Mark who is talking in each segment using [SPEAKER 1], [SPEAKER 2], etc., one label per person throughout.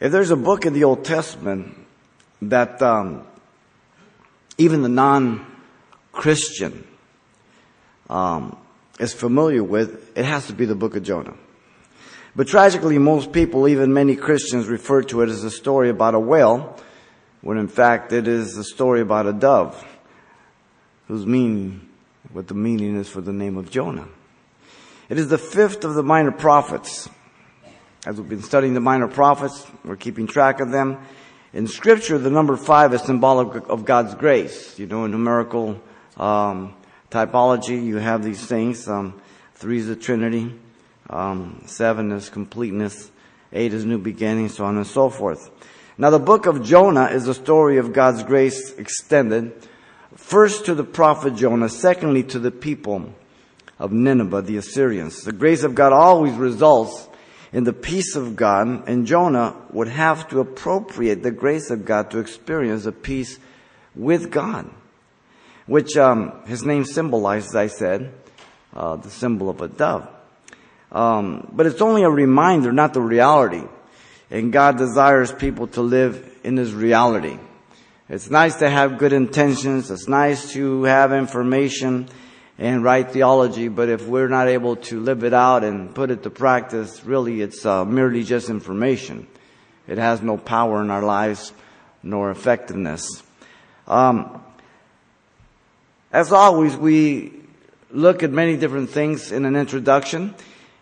[SPEAKER 1] If there's a book in the Old Testament that um, even the non-Christian um, is familiar with, it has to be the book of Jonah. But tragically, most people, even many Christians, refer to it as a story about a whale, when in fact it is a story about a dove, whose meaning, what the meaning is for the name of Jonah. It is the fifth of the minor prophets. As we've been studying the minor prophets, we're keeping track of them. In scripture, the number five is symbolic of God's grace. You know, in numerical um, typology, you have these things. Um, three is the Trinity. Um, seven is completeness. Eight is new beginning, so on and so forth. Now, the book of Jonah is a story of God's grace extended. First to the prophet Jonah, secondly to the people of Nineveh, the Assyrians. The grace of God always results in the peace of God, and Jonah would have to appropriate the grace of God to experience a peace with God, which um, his name symbolizes, I said, uh, the symbol of a dove. Um, but it's only a reminder, not the reality. And God desires people to live in His reality. It's nice to have good intentions. It's nice to have information and write theology, but if we're not able to live it out and put it to practice, really it's uh, merely just information. It has no power in our lives nor effectiveness. Um, as always, we look at many different things in an introduction,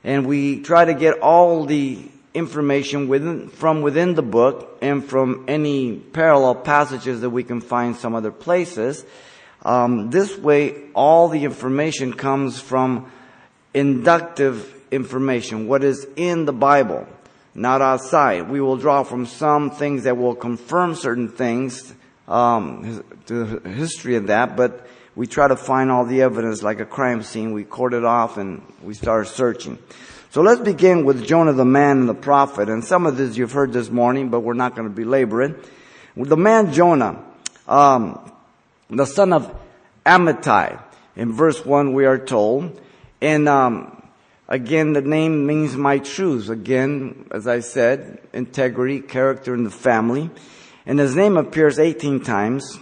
[SPEAKER 1] and we try to get all the information within, from within the book and from any parallel passages that we can find some other places. Um, this way, all the information comes from inductive information, what is in the Bible, not outside. We will draw from some things that will confirm certain things, um, the history of that, but we try to find all the evidence like a crime scene. We court it off and we start searching. So let's begin with Jonah the man and the prophet. And some of this you've heard this morning, but we're not going to belabor it. The man Jonah, um, the son of Amittai. In verse 1 we are told. And um, again, the name means my truths. Again, as I said, integrity, character in the family. And his name appears 18 times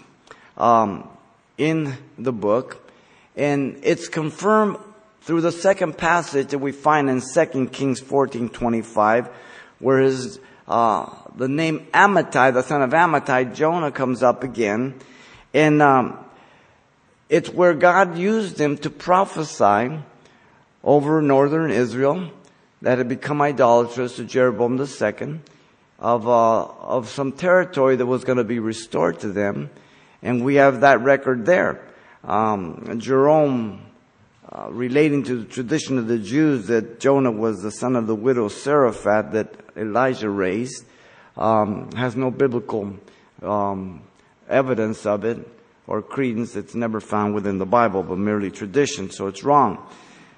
[SPEAKER 1] um, in the book. And it's confirmed through the second passage that we find in 2 Kings 14:25, where his uh, the name Amittai, the son of Amittai, Jonah comes up again, and um, it's where God used him to prophesy over northern Israel that had become idolatrous to Jeroboam II of, uh, of some territory that was going to be restored to them. And we have that record there. Um, Jerome, uh, relating to the tradition of the Jews that Jonah was the son of the widow Zarephath that Elijah raised, um, has no biblical um, evidence of it or credence. It's never found within the Bible, but merely tradition, so it's wrong.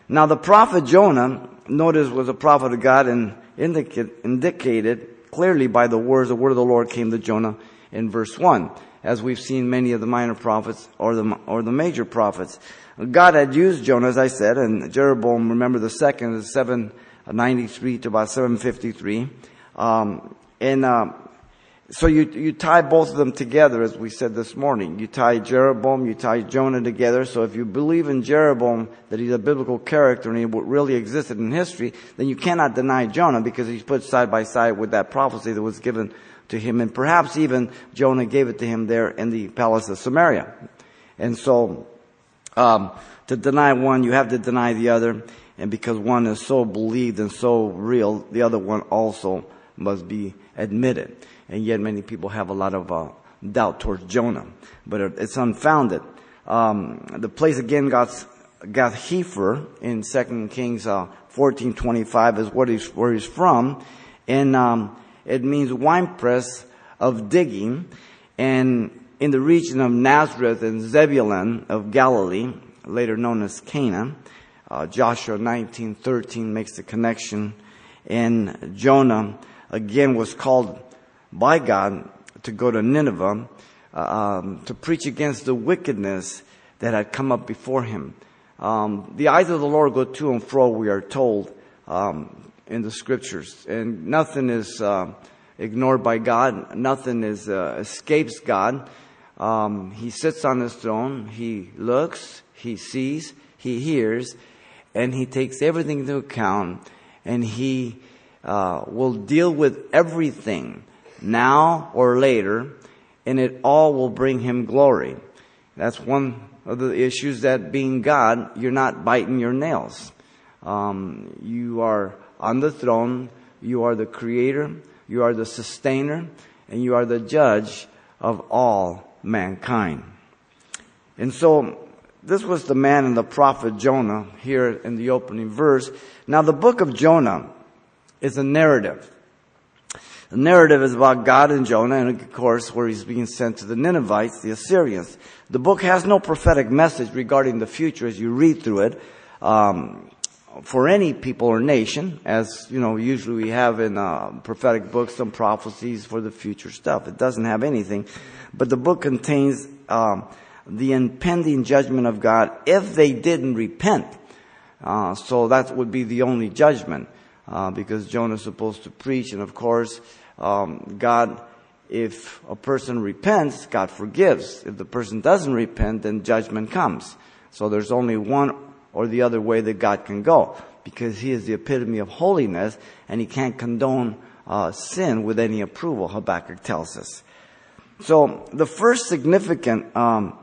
[SPEAKER 1] Now the prophet Jonah, notice was a prophet of God and indicated clearly by the words, the word of the Lord came to Jonah in verse 1, as we've seen many of the minor prophets or the, or the major prophets. God had used Jonah, as I said, and Jeroboam, remember the second is 793 to about 753. Um, and, uh, so you, you tie both of them together, as we said this morning. You tie Jeroboam, you tie Jonah together. So if you believe in Jeroboam that he's a biblical character and he really existed in history, then you cannot deny Jonah because he's put side by side with that prophecy that was given to him. And perhaps even Jonah gave it to him there in the palace of Samaria. And so, um, to deny one, you have to deny the other. And because one is so believed and so real, the other one also must be admitted and yet many people have a lot of uh, doubt towards Jonah, but it's unfounded. Um, the place again Gath, Gath Hepher in Second Kings uh, fourteen twenty five is what he's, where he's from, and um, it means winepress of digging, and in the region of Nazareth and Zebulun of Galilee, later known as Cana. Uh, Joshua 19:13 makes the connection, and Jonah again was called by God to go to Nineveh uh, um, to preach against the wickedness that had come up before him. Um, the eyes of the Lord go to and fro, we are told um, in the scriptures, and nothing is uh, ignored by God. Nothing is, uh, escapes God. Um, he sits on his throne. He looks, he sees, he hears, and he takes everything into account, and he uh, will deal with everything now or later, and it all will bring him glory. That's one of the issues that being God, you're not biting your nails. Um, you are on the throne, you are the creator, you are the sustainer, and you are the judge of all mankind. And so, this was the man and the prophet Jonah here in the opening verse. Now, the book of Jonah is a narrative. The narrative is about God and Jonah, and of course, where he's being sent to the Ninevites, the Assyrians. The book has no prophetic message regarding the future as you read through it. Um, for any people or nation, as you know, usually we have in uh, prophetic books some prophecies for the future stuff. It doesn't have anything, but the book contains um, the impending judgment of God if they didn't repent. Uh, so that would be the only judgment, uh, because Jonah is supposed to preach, and of course, um, God. If a person repents, God forgives. If the person doesn't repent, then judgment comes. So there's only one or the other way that God can go because He is the epitome of holiness and He can't condone uh, sin with any approval, Habakkuk tells us. So the first significant um,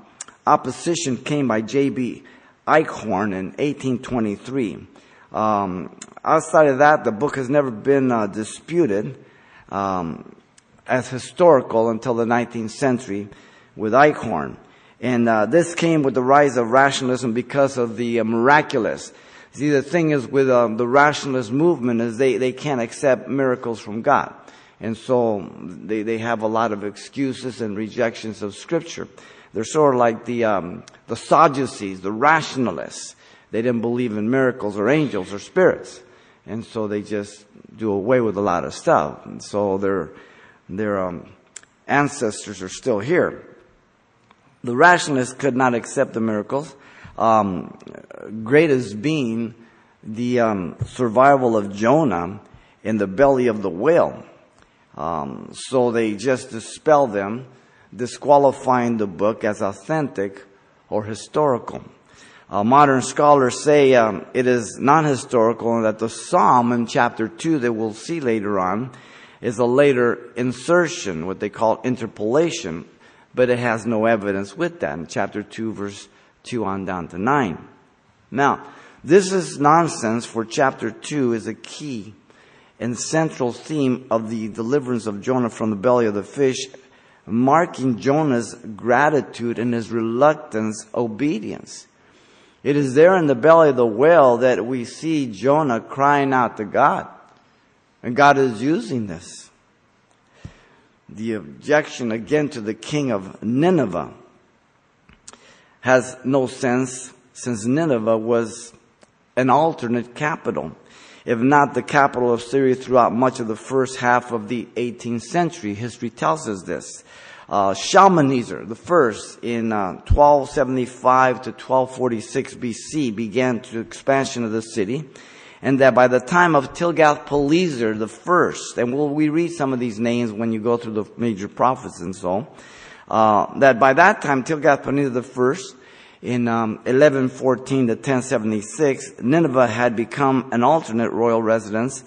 [SPEAKER 1] opposition came by J.B. Eichhorn in 1823. Um, outside of that, the book has never been uh, disputed um, as historical until the 19th century with Eichhorn. And uh, this came with the rise of rationalism because of the uh, miraculous. See, the thing is with um, the rationalist movement is they, they can't accept miracles from God. And so they, they have a lot of excuses and rejections of scripture. They're sort of like the, um, the Sadducees, the rationalists. They didn't believe in miracles or angels or spirits. And so they just do away with a lot of stuff. And so their, their um, ancestors are still here. The rationalists could not accept the miracles, um, greatest being the um, survival of Jonah in the belly of the whale. Um, so they just dispel them, disqualifying the book as authentic or historical. Uh, modern scholars say um, it is non-historical and that the psalm in chapter 2 that we'll see later on is a later insertion, what they call interpolation but it has no evidence with that in chapter 2 verse 2 on down to 9. Now, this is nonsense for chapter 2 is a key and central theme of the deliverance of Jonah from the belly of the fish, marking Jonah's gratitude and his reluctance obedience. It is there in the belly of the whale that we see Jonah crying out to God. And God is using this the objection again to the king of Nineveh has no sense since Nineveh was an alternate capital, if not the capital of Syria throughout much of the first half of the 18th century. History tells us this. Uh, Shalmaneser the first in uh, 1275 to 1246 BC began the expansion of the city and that by the time of Tilgath-Pileser the first, and we'll, we read some of these names when you go through the major prophets and so, uh, that by that time Tilgath-Pileser the first, in um, 1114 to 1076, Nineveh had become an alternate royal residence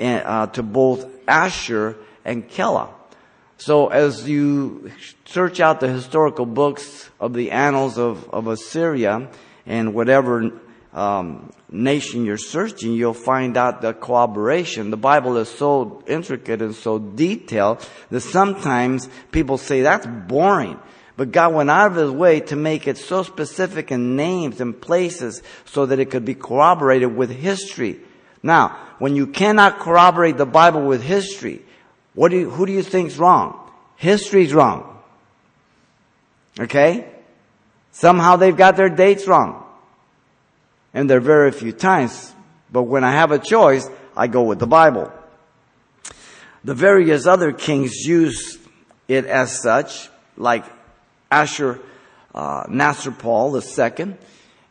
[SPEAKER 1] uh, to both Ashur and Calah. So as you search out the historical books of the annals of, of Assyria and whatever um, nation you're searching, you'll find out the cooperation. The Bible is so intricate and so detailed that sometimes people say that's boring. But God went out of his way to make it so specific in names and places so that it could be corroborated with history. Now, when you cannot corroborate the Bible with history, what do you, who do you think's wrong? History's wrong. Okay? Somehow they've got their dates wrong and there are very few times. But when I have a choice, I go with the Bible. The various other kings used it as such, like Ashur uh, Nasirpal II,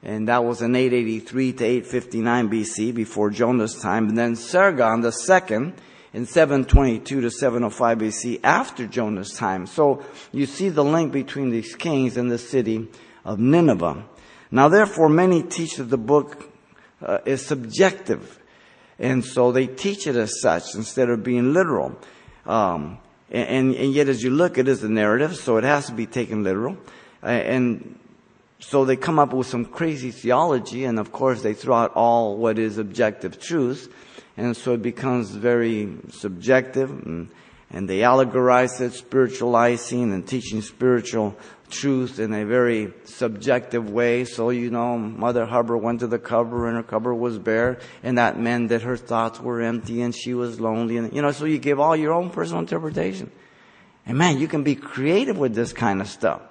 [SPEAKER 1] and that was in 883 to 859 BC, before Jonah's time. And then Sargon II in 722 to 705 BC after Jonah's time. So you see the link between these kings and the city of Nineveh. Now therefore many teach that the book uh, is subjective. And so they teach it as such instead of being literal. Um, and, and, yet as you look, it is a narrative, so it has to be taken literal. And so they come up with some crazy theology, and of course they throw out all what is objective truth, and so it becomes very subjective, and, and they allegorize it, spiritualizing and teaching spiritual truth in a very subjective way. So, you know, Mother Hubbard went to the cupboard and her cupboard was bare, and that meant that her thoughts were empty and she was lonely, and, you know, so you give all your own personal interpretation. And man, you can be creative with this kind of stuff.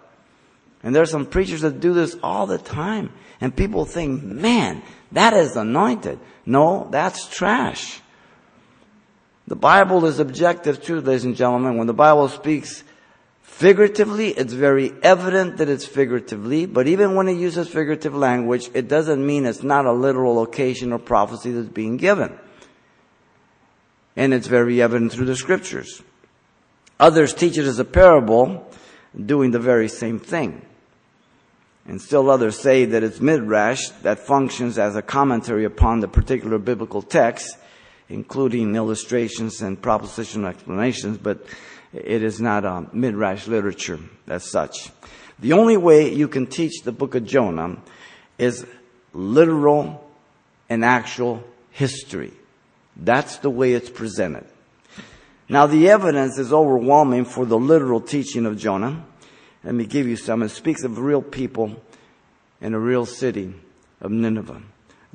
[SPEAKER 1] And there are some preachers that do this all the time. And people think, man, that is anointed. No, that's trash. The Bible is objective too, ladies and gentlemen. When the Bible speaks figuratively, it's very evident that it's figuratively, but even when it uses figurative language, it doesn't mean it's not a literal occasion or prophecy that's being given. And it's very evident through the scriptures. Others teach it as a parable, doing the very same thing. And still others say that it's midrash that functions as a commentary upon the particular biblical text, including illustrations and propositional explanations, but it is not a midrash literature as such. The only way you can teach the book of Jonah is literal and actual history. That's the way it's presented. Now the evidence is overwhelming for the literal teaching of Jonah. Let me give you some. It speaks of real people in a real city of Nineveh.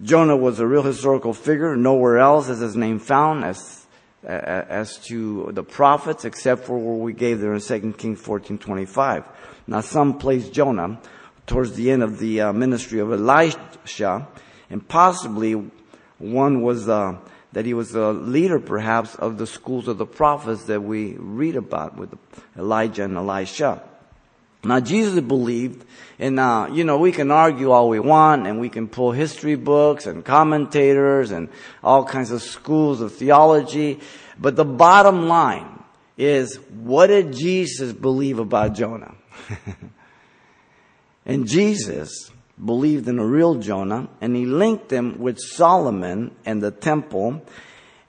[SPEAKER 1] Jonah was a real historical figure. Nowhere else is his name found as, as to the prophets except for where we gave there in 2 Kings 14:25. Now some place Jonah towards the end of the uh, ministry of Elisha and possibly one was uh, that he was a leader perhaps of the schools of the prophets that we read about with Elijah and Elisha. Now Jesus believed, and now, you know we can argue all we want, and we can pull history books and commentators and all kinds of schools of theology, but the bottom line is, what did Jesus believe about Jonah? and Jesus believed in a real Jonah, and he linked him with Solomon and the temple,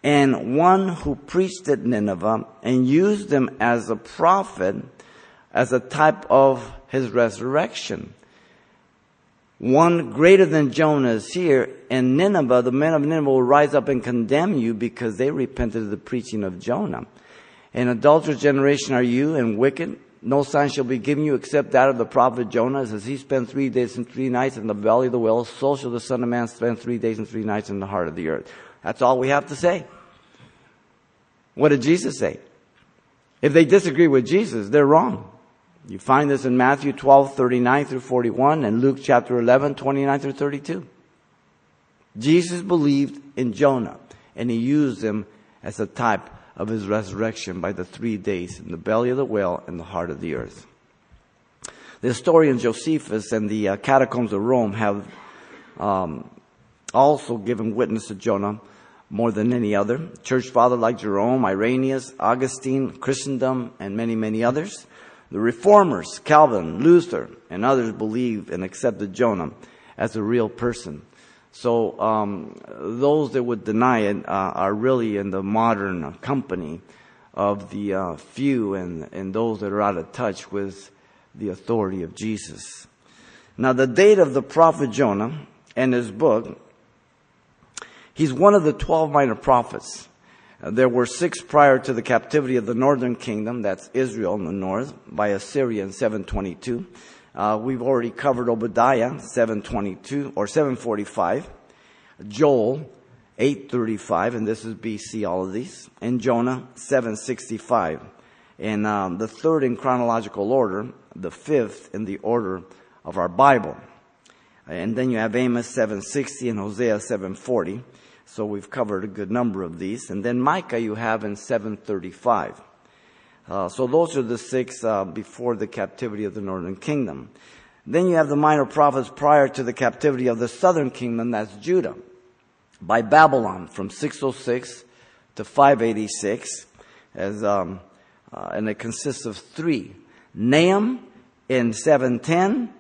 [SPEAKER 1] and one who preached at Nineveh, and used him as a prophet as a type of his resurrection. One greater than Jonah is here, and Nineveh, the men of Nineveh will rise up and condemn you because they repented of the preaching of Jonah. An adulterous generation are you and wicked. No sign shall be given you except that of the prophet Jonah. As he spent three days and three nights in the belly of the whale, so shall the Son of Man spend three days and three nights in the heart of the earth. That's all we have to say. What did Jesus say? If they disagree with Jesus, they're wrong. You find this in Matthew 12, 39 through 41 and Luke chapter 11, 29 through 32. Jesus believed in Jonah and he used him as a type of his resurrection by the three days in the belly of the whale and the heart of the earth. The historian Josephus and the uh, catacombs of Rome have um, also given witness to Jonah more than any other. Church father like Jerome, Irenaeus, Augustine, Chrysostom, and many, many others. The reformers, Calvin, Luther, and others believed and accepted Jonah as a real person. So um, those that would deny it uh, are really in the modern company of the uh, few and, and those that are out of touch with the authority of Jesus. Now, the date of the prophet Jonah and his book, he's one of the 12 minor prophets. Uh, there were six prior to the captivity of the northern kingdom, that's Israel in the north, by Assyria in 722. Uh, we've already covered Obadiah 722 or 745, Joel 835, and this is BC, all of these, and Jonah 765. And um, the third in chronological order, the fifth in the order of our Bible. And then you have Amos 760 and Hosea 740. So we've covered a good number of these. And then Micah you have in 735. Uh, so those are the six uh, before the captivity of the northern kingdom. Then you have the minor prophets prior to the captivity of the southern kingdom, that's Judah, by Babylon from 606 to 586, as um, uh, and it consists of three: Nahum in 710,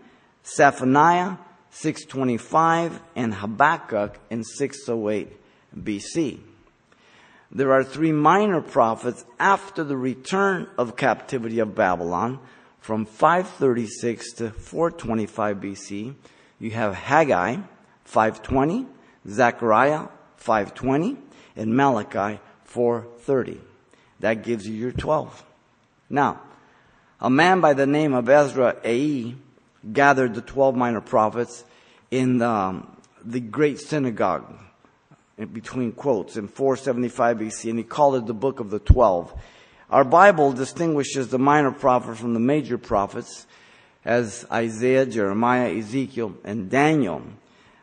[SPEAKER 1] Zephaniah 625, and Habakkuk in 608 BC. There are three minor prophets after the return of captivity of Babylon from 536 to 425 BC. You have Haggai 520, Zechariah 520, and Malachi 430. That gives you your 12. Now, a man by the name of Ezra A. gathered the 12 minor prophets in the, um, the great synagogue in between quotes in 475 BC and he called it the book of the 12. Our Bible distinguishes the minor prophets from the major prophets as Isaiah, Jeremiah, Ezekiel, and Daniel.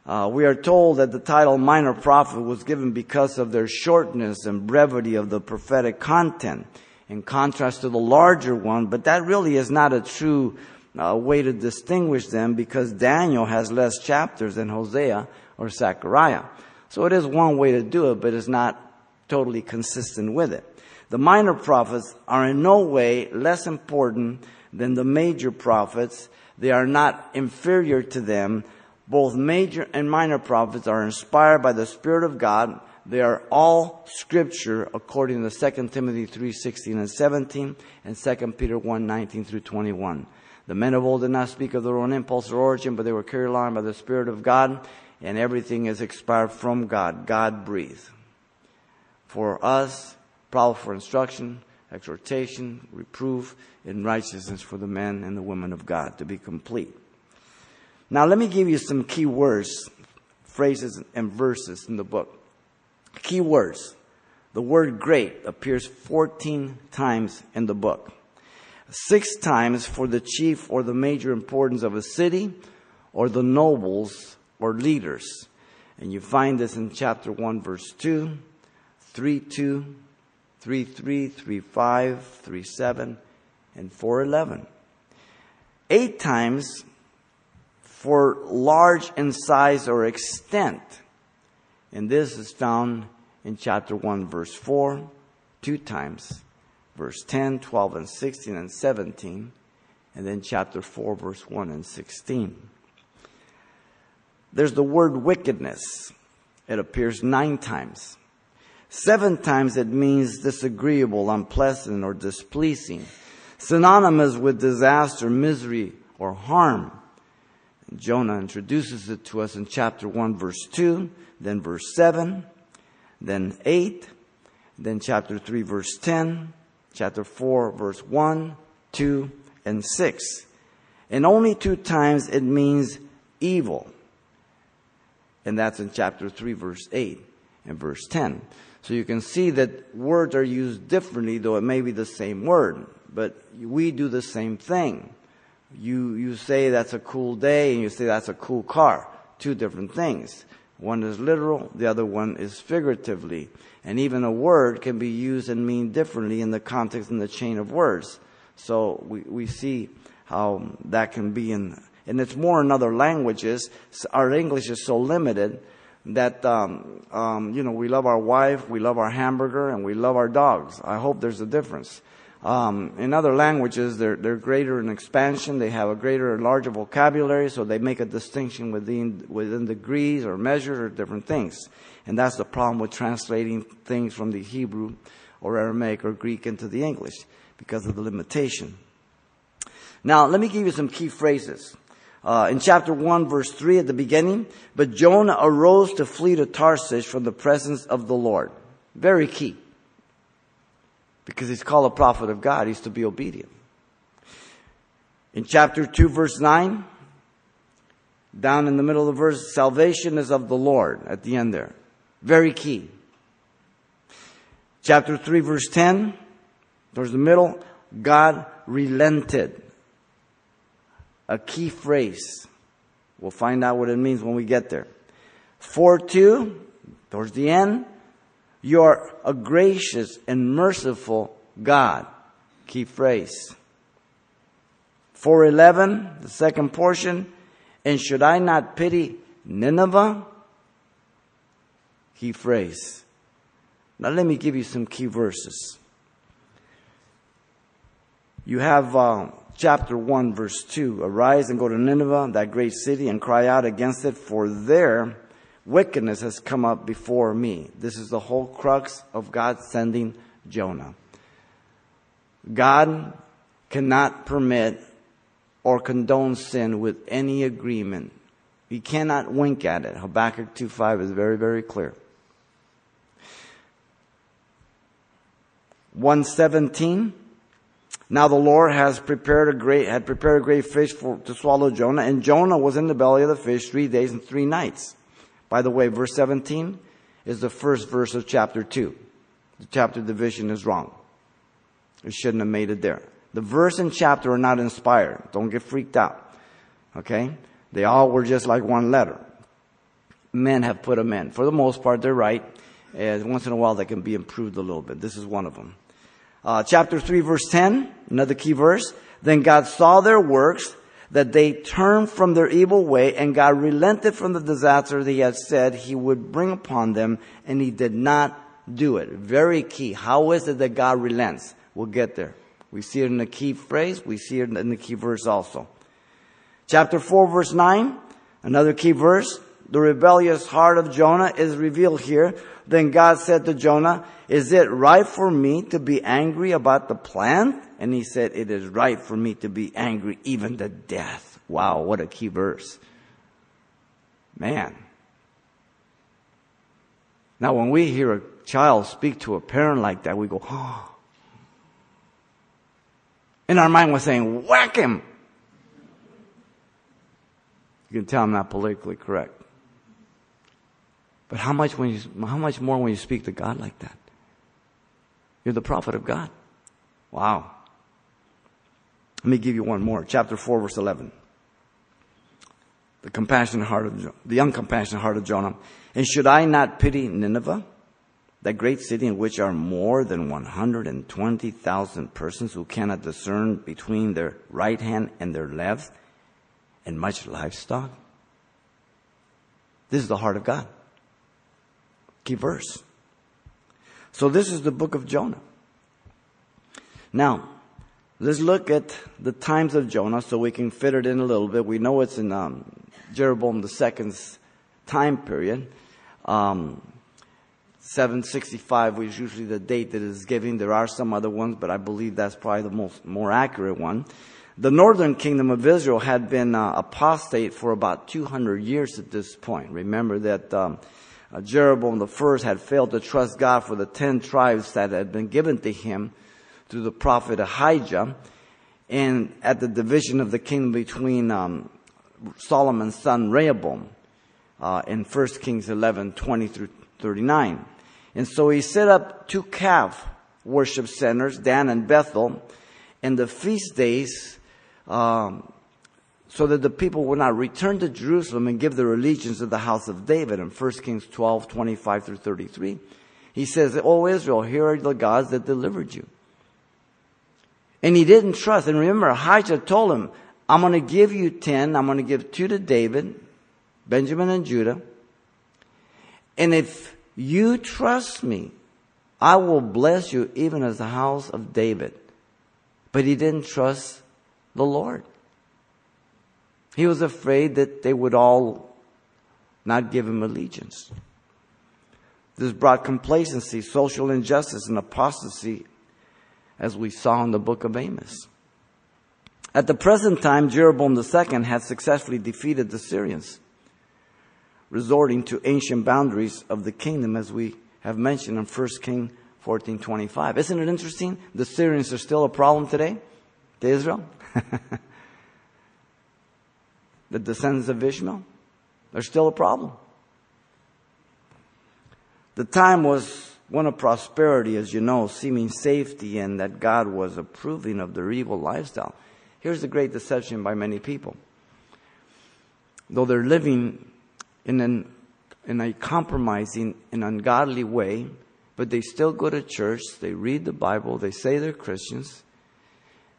[SPEAKER 1] Uh, we are told that the title minor prophet was given because of their shortness and brevity of the prophetic content in contrast to the larger one, but that really is not a true uh, way to distinguish them because Daniel has less chapters than Hosea or Zechariah. So it is one way to do it, but it's not totally consistent with it. The minor prophets are in no way less important than the major prophets. They are not inferior to them. Both major and minor prophets are inspired by the Spirit of God. They are all scripture according to 2 Timothy 3:16 and 17 and 2 Peter 1:19 through 21. The men of old did not speak of their own impulse or origin, but they were carried along by the Spirit of God, and everything is expired from God. God breathed. For us, probably for instruction, exhortation, reproof, and righteousness for the men and the women of God to be complete. Now, let me give you some key words, phrases, and verses in the book. Key words. The word great appears 14 times in the book. Six times for the chief or the major importance of a city or the nobles or leaders. And you find this in chapter 1, verse 2, 3 2, 3 3, 3 5, 3 7, and 4 11. Eight times for large in size or extent. And this is found in chapter 1, verse 4, two times, verse 10, 12, and 16, and 17, and then chapter 4, verse 1 and 16. There's the word wickedness. It appears nine times. Seven times it means disagreeable, unpleasant, or displeasing, synonymous with disaster, misery, or harm. Jonah introduces it to us in chapter 1, verse 2, then verse 7, then 8, then chapter 3, verse 10, chapter 4, verse 1, 2, and 6. And only two times it means evil. And that's in chapter 3, verse 8 and verse 10. So you can see that words are used differently, though it may be the same word. But we do the same thing. You, you say that's a cool day and you say that's a cool car. Two different things. One is literal, the other one is figuratively. And even a word can be used and mean differently in the context and the chain of words. So we, we see how that can be in, and it's more in other languages. Our English is so limited that, um, um, you know, we love our wife, we love our hamburger, and we love our dogs. I hope there's a difference. Um, in other languages, they're, they're greater in expansion. They have a greater and larger vocabulary, so they make a distinction within, within degrees or measures or different things. And that's the problem with translating things from the Hebrew or Aramaic or Greek into the English because of the limitation. Now, let me give you some key phrases. Uh, in chapter 1, verse 3 at the beginning, but Jonah arose to flee to Tarshish from the presence of the Lord. Very key because he's called a prophet of God. He's to be obedient. In chapter 2, verse 9, down in the middle of the verse, salvation is of the Lord at the end there. Very key. Chapter 3, verse 10, towards the middle, God relented. A key phrase. We'll find out what it means when we get there. 4 2, towards the end, you are a gracious and merciful God. Key phrase. 411, the second portion. And should I not pity Nineveh? Key phrase. Now let me give you some key verses. You have uh, chapter 1 verse 2. Arise and go to Nineveh, that great city, and cry out against it, for there wickedness has come up before me. This is the whole crux of God sending Jonah. God cannot permit or condone sin with any agreement. He cannot wink at it. Habakkuk 2.5 is very, very clear. 117. Now the Lord has prepared a great, had prepared a great fish for, to swallow Jonah, and Jonah was in the belly of the fish three days and three nights. By the way, verse 17 is the first verse of chapter 2. The chapter division is wrong. It shouldn't have made it there. The verse and chapter are not inspired. Don't get freaked out. Okay? They all were just like one letter. Men have put them in. For the most part, they're right. And once in a while, they can be improved a little bit. This is one of them. Uh, chapter 3, verse 10, another key verse. Then God saw their works, that they turned from their evil way, and God relented from the disaster that He had said He would bring upon them, and He did not do it. Very key. How is it that God relents? We'll get there. We see it in the key phrase, we see it in the key verse also. Chapter 4, verse 9, another key verse. The rebellious heart of Jonah is revealed here. Then God said to Jonah, Is it right for me to be angry about the plant? And he said, It is right for me to be angry even to death. Wow, what a key verse. Man. Now, when we hear a child speak to a parent like that, we go, oh. In our mind, we're saying, whack him. You can tell I'm not politically correct. But how much when you, how much more when you speak to God like that? You're the prophet of God. Wow. Let me give you one more. Chapter 4 verse 11. The compassionate heart of, the uncompassionate heart of Jonah. And should I not pity Nineveh? That great city in which are more than 120,000 persons who cannot discern between their right hand and their left and much livestock? This is the heart of God. Key verse. So this is the book of Jonah. Now, let's look at the times of Jonah so we can fit it in a little bit. We know it's in um, Jeroboam II's time period. Um, 765 was usually the date that is given. There are some other ones, but I believe that's probably the most more accurate one. The northern kingdom of Israel had been uh, apostate for about 200 years at this point. Remember that um, uh, Jeroboam the first had failed to trust God for the ten tribes that had been given to him through the prophet Ahijah. And at the division of the kingdom between um, Solomon's son Rehoboam uh, in 1 Kings 11, 20 through 39. And so he set up two calf worship centers, Dan and Bethel, and the feast days um, so that the people would not return to Jerusalem and give their allegiance to the house of David in 1 Kings 12, 25 through 33. He says, O Israel, here are the gods that delivered you. And he didn't trust. And remember, Ahijah told him, I'm going to give you 10. I'm going to give two to David, Benjamin and Judah. And if you trust me, I will bless you even as the house of David. But he didn't trust the Lord. He was afraid that they would all not give him allegiance. This brought complacency, social injustice, and apostasy, as we saw in the book of Amos. At the present time, Jeroboam II had successfully defeated the Syrians, resorting to ancient boundaries of the kingdom, as we have mentioned in 1 King 14:25. Isn't it interesting? The Syrians are still a problem today to Israel. the descendants of Ishmael, they're still a problem. The time was one of prosperity, as you know, seeming safety, and that God was approving of their evil lifestyle. Here's the great deception by many people. Though they're living in, an, in a compromising and ungodly way, but they still go to church, they read the Bible, they say they're Christians,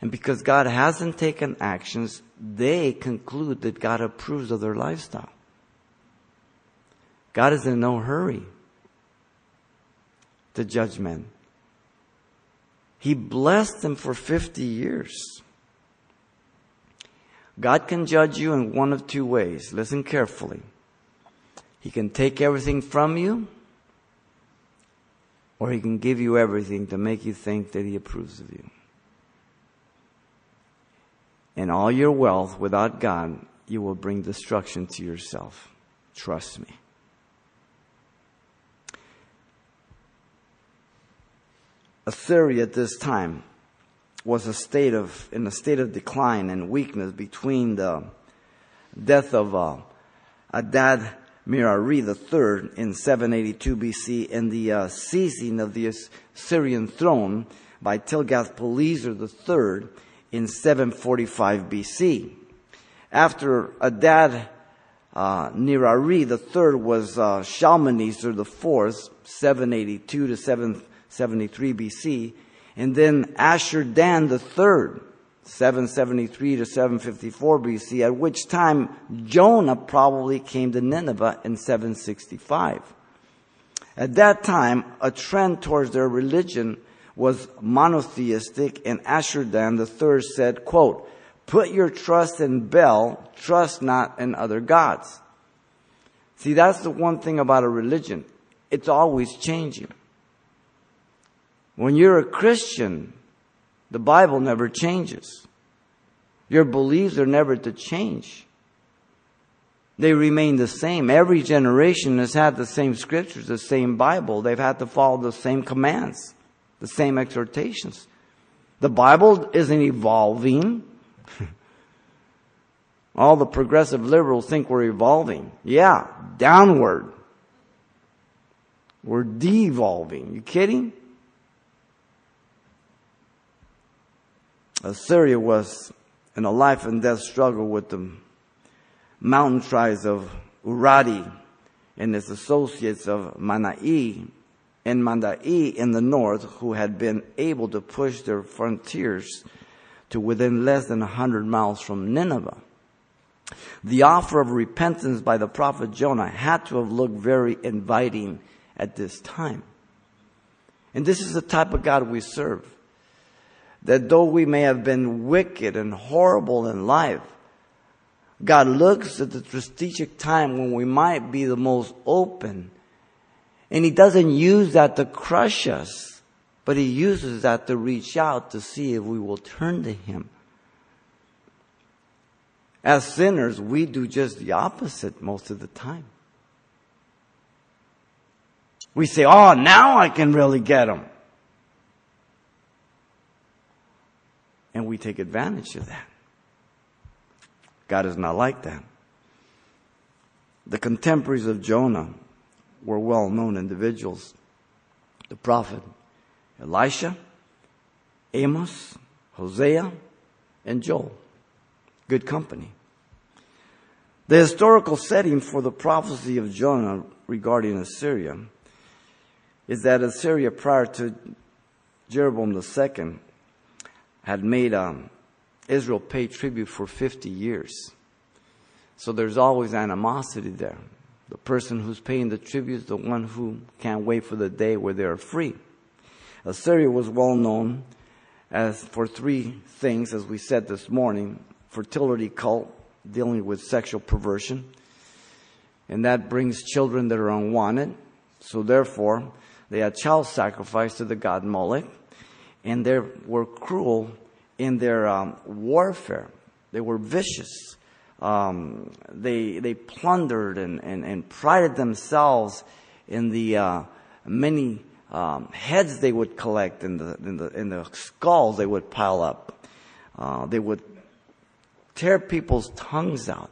[SPEAKER 1] and because God hasn't taken actions, they conclude that God approves of their lifestyle. God is in no hurry. to judge men. He blessed them for 50 years. God can judge you in one of two ways. Listen carefully. He can take everything from you, or He can give you everything to make you think that He approves of you. And all your wealth without God, you will bring destruction to yourself. Trust me. Assyria at this time was a state of, in a state of decline and weakness between the death of uh, Adad Nirari III in 782 BC and the uh, seizing of the Assyrian throne by Tilgath-Pileser III in 745 BC. After Adad uh, Nirari III was uh, Shalmaneser IV, 782 to 773 BC, and then Ashur-dan III, 773 to 754 BC, at which time Jonah probably came to Nineveh in 765. At that time, a trend towards their religion was monotheistic, and Ashur-dan III said, quote, Put your trust in Bel, trust not in other gods. See, that's the one thing about a religion. It's always changing. When you're a Christian, the Bible never changes. Your beliefs are never to change. They remain the same. Every generation has had the same scriptures, the same Bible. They've had to follow the same commands, the same exhortations. The Bible isn't evolving. All the progressive liberals think we're evolving. Yeah, downward. We're devolving. You kidding? Assyria was in a life and death struggle with the mountain tribes of Uradi and its associates of Manai and Mandai in the north who had been able to push their frontiers to within less than a hundred miles from Nineveh. The offer of repentance by the prophet Jonah had to have looked very inviting at this time. And this is the type of God we serve that though we may have been wicked and horrible in life, God looks at the strategic time when we might be the most open. And He doesn't use that to crush us, but He uses that to reach out to see if we will turn to Him. As sinners, we do just the opposite most of the time. We say, oh, now I can really get Him. And we take advantage of that. God is not like that. The contemporaries of Jonah were well known individuals. The prophet Elisha, Amos, Hosea, and Joel. Good company. The historical setting for the prophecy of Jonah regarding Assyria is that Assyria prior to Jeroboam II had made um, Israel pay tribute for 50 years. So there's always animosity there. The person who's paying the tribute is the one who can't wait for the day where they are free. Assyria was well known as for three things, as we said this morning fertility cult, dealing with sexual perversion, and that brings children that are unwanted. So therefore, they had child sacrifice to the god Molech and they were cruel in their um, warfare. They were vicious. Um, they they plundered and, and, and, prided themselves in the uh, many um, heads they would collect in the in the the skulls they would pile up. Uh, they would tear people's tongues out.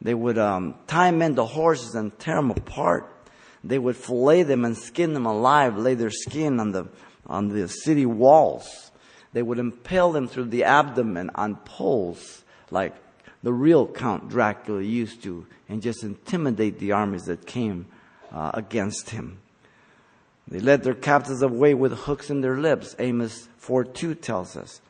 [SPEAKER 1] They would um, tie men to horses and tear them apart. They would fillet them and skin them alive, lay their skin on the on the city walls. They would impale them through the abdomen on poles like the real Count Dracula used to and just intimidate the armies that came uh, against him. They led their captives away with hooks in their lips. Amos 4:2 tells us.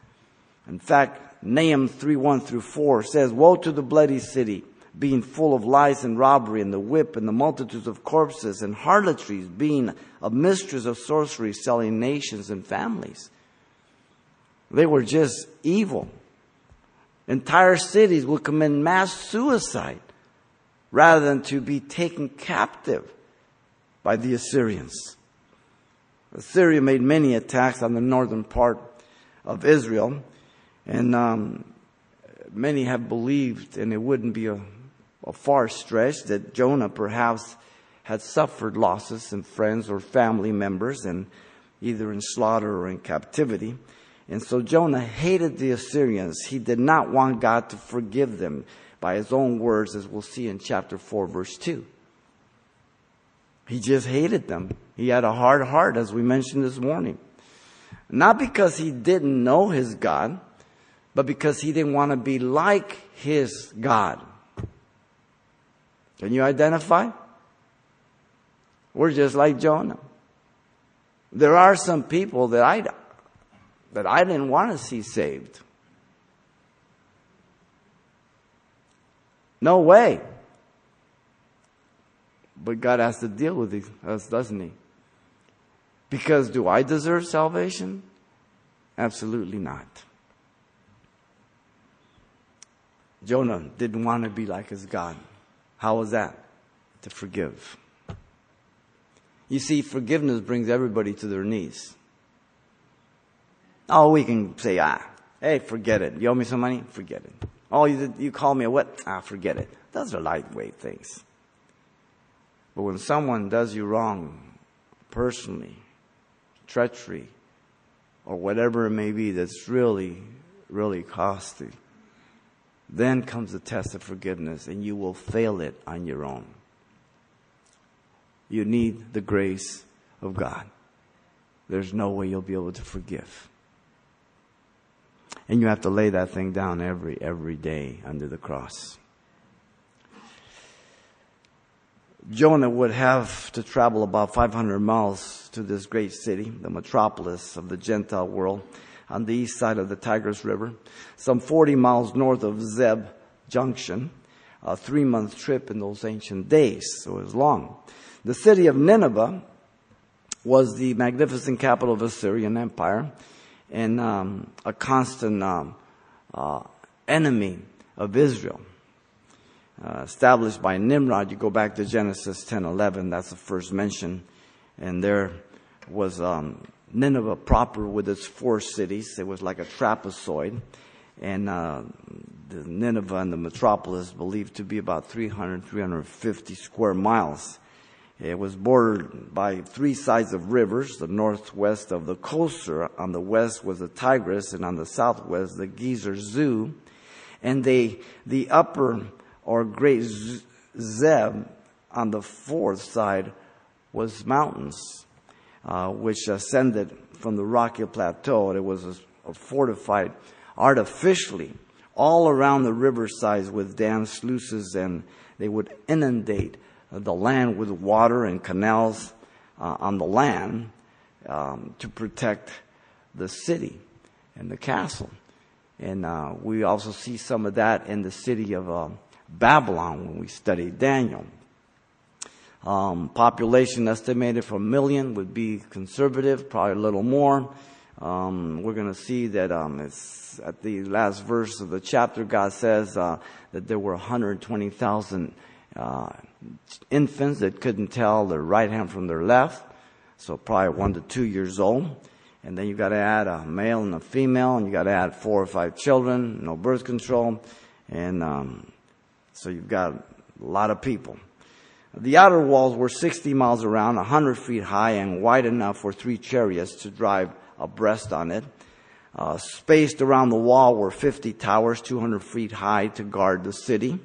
[SPEAKER 1] In fact, Nahum 3:1 through 4 says, "Woe to the bloody city, being full of lies and robbery and the whip and the multitudes of corpses and harlotries being a mistress of sorcery selling nations and families. They were just evil. Entire cities would commit mass suicide rather than to be taken captive by the Assyrians. Assyria made many attacks on the northern part of Israel, and um, many have believed, and it wouldn't be a, a far stretch, that Jonah perhaps had suffered losses in friends or family members, and either in slaughter or in captivity. And so Jonah hated the Assyrians. He did not want God to forgive them by his own words, as we'll see in chapter 4, verse 2. He just hated them. He had a hard heart, as we mentioned this morning. Not because he didn't know his God, but because he didn't want to be like his God. Can you identify? We're just like Jonah. There are some people that I that I didn't want to see saved. No way. But God has to deal with us, doesn't He? Because do I deserve salvation? Absolutely not. Jonah didn't want to be like his God. How was that? To forgive. You see, forgiveness brings everybody to their knees. Oh, we can say, ah, hey, forget it. You owe me some money? Forget it. Oh, you, you call me a what? Ah, forget it. Those are lightweight things. But when someone does you wrong, personally, treachery, or whatever it may be that's really, really costly, then comes the test of forgiveness and you will fail it on your own. You need the grace of God. There's no way you'll be able to forgive. And you have to lay that thing down every, every day under the cross. Jonah would have to travel about 500 miles to this great city, the metropolis of the Gentile world, on the east side of the Tigris River, some 40 miles north of Zeb Junction, a three month trip in those ancient days, so it was long. The city of Nineveh was the magnificent capital of Assyrian Empire and um, a constant um, uh, enemy of Israel. Uh, established by Nimrod, you go back to Genesis 10 11, that's the first mention. And there was um, Nineveh proper with its four cities. It was like a trapezoid. And uh, the Nineveh and the metropolis believed to be about 300, 350 square miles. It was bordered by three sides of rivers, the northwest of the Khosr, on the west was the Tigris, and on the southwest the Gezer Zu. And they, the upper or Great Zeb on the fourth side was mountains, uh, which ascended from the rocky plateau. It was a, a fortified artificially all around the river sides with dam sluices, and they would inundate the land with water and canals uh, on the land um, to protect the city and the castle. And uh, we also see some of that in the city of uh, Babylon when we study Daniel. Um, population estimated for a million would be conservative, probably a little more. Um, we're going to see that um, it's at the last verse of the chapter. God says uh, that there were 120,000 uh, infants that couldn't tell their right hand from their left, so probably one to two years old. And then you got to add a male and a female, and you got to add four or five children, no birth control, and um, so you've got a lot of people. The outer walls were 60 miles around, 100 feet high, and wide enough for three chariots to drive abreast on it. Uh, spaced around the wall were 50 towers, 200 feet high, to guard the city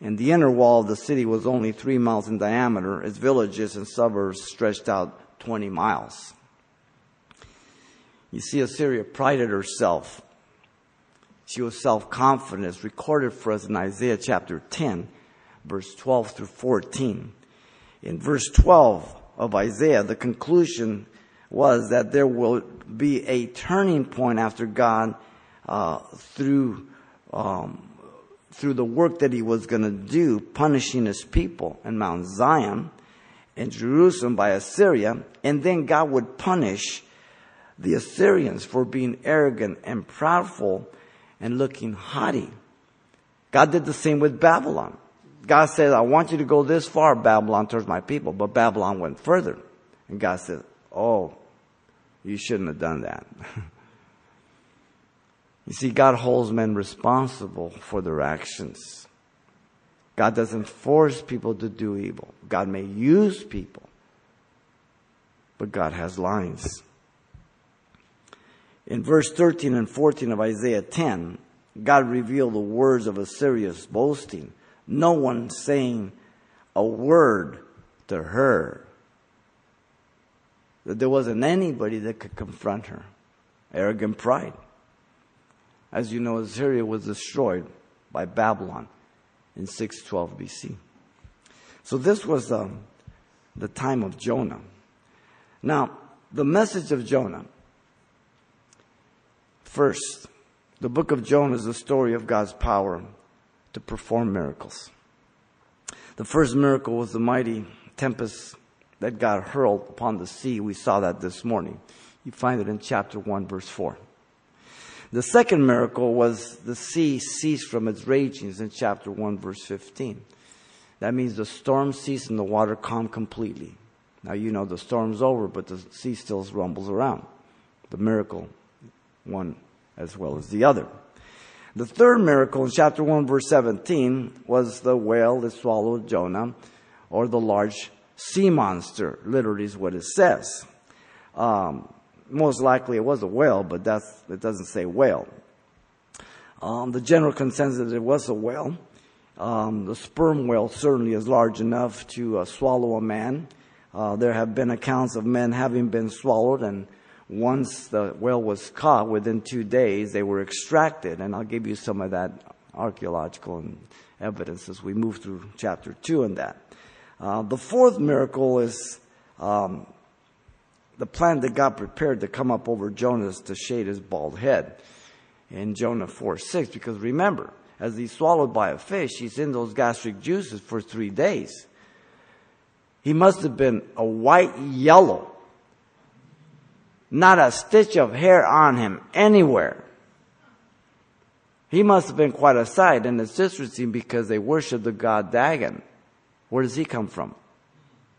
[SPEAKER 1] and the inner wall of the city was only three miles in diameter. Its villages and suburbs stretched out 20 miles. You see, Assyria prided herself. She was self confident. It's recorded for us in Isaiah chapter 10, verse 12 through 14. In verse 12 of Isaiah, the conclusion was that there will be a turning point after God uh, through um, through the work that he was going to do, punishing his people in Mount Zion and Jerusalem by Assyria, and then God would punish the Assyrians for being arrogant and proudful and looking haughty. God did the same with Babylon. God said, I want you to go this far, Babylon, towards my people. But Babylon went further. And God said, Oh, you shouldn't have done that. you see, God holds men responsible for their actions. God doesn't force people to do evil. God may use people, but God has lines. In verse 13 and 14 of Isaiah 10, God revealed the words of Assyria's boasting. No one saying a word to her. That there wasn't anybody that could confront her. Arrogant pride. As you know, Assyria was destroyed by Babylon in 612 BC. So this was um, the time of Jonah. Now, the message of Jonah. First, the book of Jonah is the story of God's power to perform miracles. The first miracle was the mighty tempest that God hurled upon the sea. We saw that this morning. You find it in chapter 1, verse 4. The second miracle was the sea ceased from its ragings in chapter 1, verse 15. That means the storm ceased and the water calmed completely. Now you know the storm's over, but the sea still rumbles around. The miracle, one as well as the other. The third miracle in chapter 1, verse 17, was the whale that swallowed Jonah, or the large sea monster, literally is what it says. Um, most likely it was a whale, but that's, it doesn't say whale. Um, the general consensus is it was a whale. Um, the sperm whale certainly is large enough to uh, swallow a man. Uh, there have been accounts of men having been swallowed, and once the whale was caught, within two days they were extracted. And I'll give you some of that archaeological evidence as we move through chapter two and that. Uh, the fourth miracle is um, the plan that God prepared to come up over Jonah to shade his bald head in Jonah 4 6. Because remember, as he's swallowed by a fish, he's in those gastric juices for three days. He must have been a white yellow, not a stitch of hair on him anywhere. He must have been quite a sight, and it's interesting because they worship the god Dagon. Where does he come from?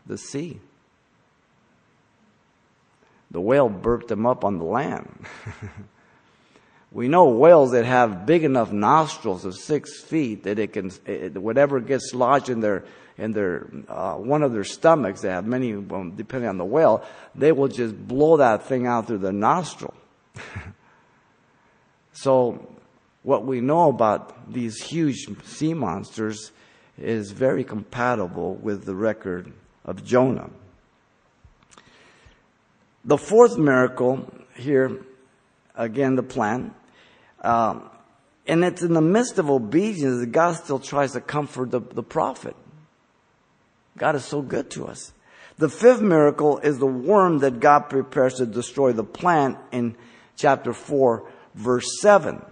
[SPEAKER 1] The sea. The whale burped them up on the land. we know whales that have big enough nostrils of six feet that it can, it, whatever gets lodged in their, in their, uh, one of their stomachs, they have many, um, depending on the whale, they will just blow that thing out through the nostril. so, what we know about these huge sea monsters is very compatible with the record of Jonah. The fourth miracle here, again, the plan, um, and it's in the midst of obedience that God still tries to comfort the, the prophet. God is so good to us. The fifth miracle is the worm that God prepares to destroy the plant in chapter 4, verse 7.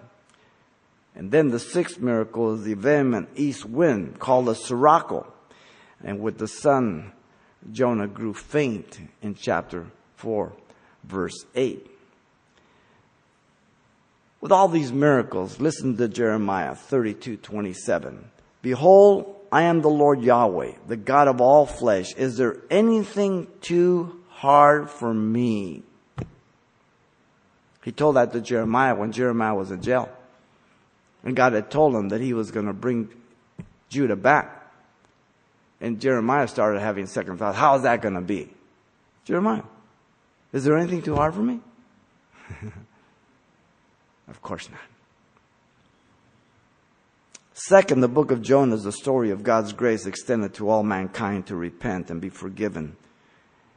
[SPEAKER 1] And then the sixth miracle is the vehement east wind called a sirocco. And with the sun, Jonah grew faint in chapter 4, verse 8. With all these miracles, listen to Jeremiah 32, 27. Behold, I am the Lord Yahweh, the God of all flesh. Is there anything too hard for me? He told that to Jeremiah when Jeremiah was in jail. And God had told him that he was going to bring Judah back. And Jeremiah started having second thoughts. How is that going to be? Jeremiah, is there anything too hard for me? of course not. Second, the book of Jonah is the story of God's grace extended to all mankind to repent and be forgiven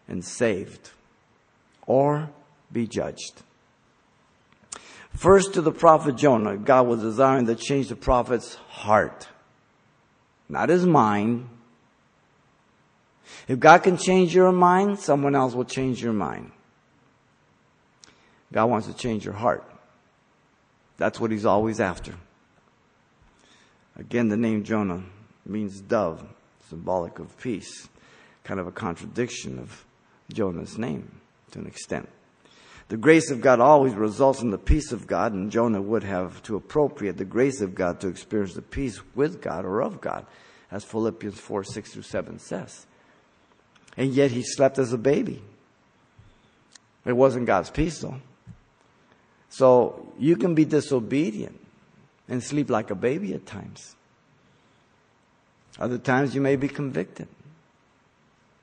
[SPEAKER 1] and saved or be judged. First to the prophet Jonah, God was desiring to change the prophet's heart, not his mind. If God can change your mind, someone else will change your mind. God wants to change your heart. That's what he's always after. Again, the name Jonah means dove, symbolic of peace. Kind of a contradiction of Jonah's name to an extent. The grace of God always results in the peace of God, and Jonah would have to appropriate the grace of God to experience the peace with God or of God, as Philippians 4 6 through 7 says. And yet he slept as a baby. It wasn't God's peace, though. So you can be disobedient and sleep like a baby at times. Other times you may be convicted.